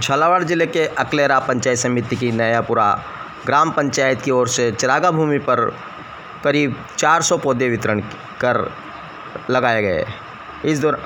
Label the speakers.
Speaker 1: झालावाड़ ज़िले के अकलेरा पंचायत समिति की नयापुरा ग्राम पंचायत की ओर से चिरागा भूमि पर करीब 400 पौधे वितरण कर लगाए गए। इस दौरान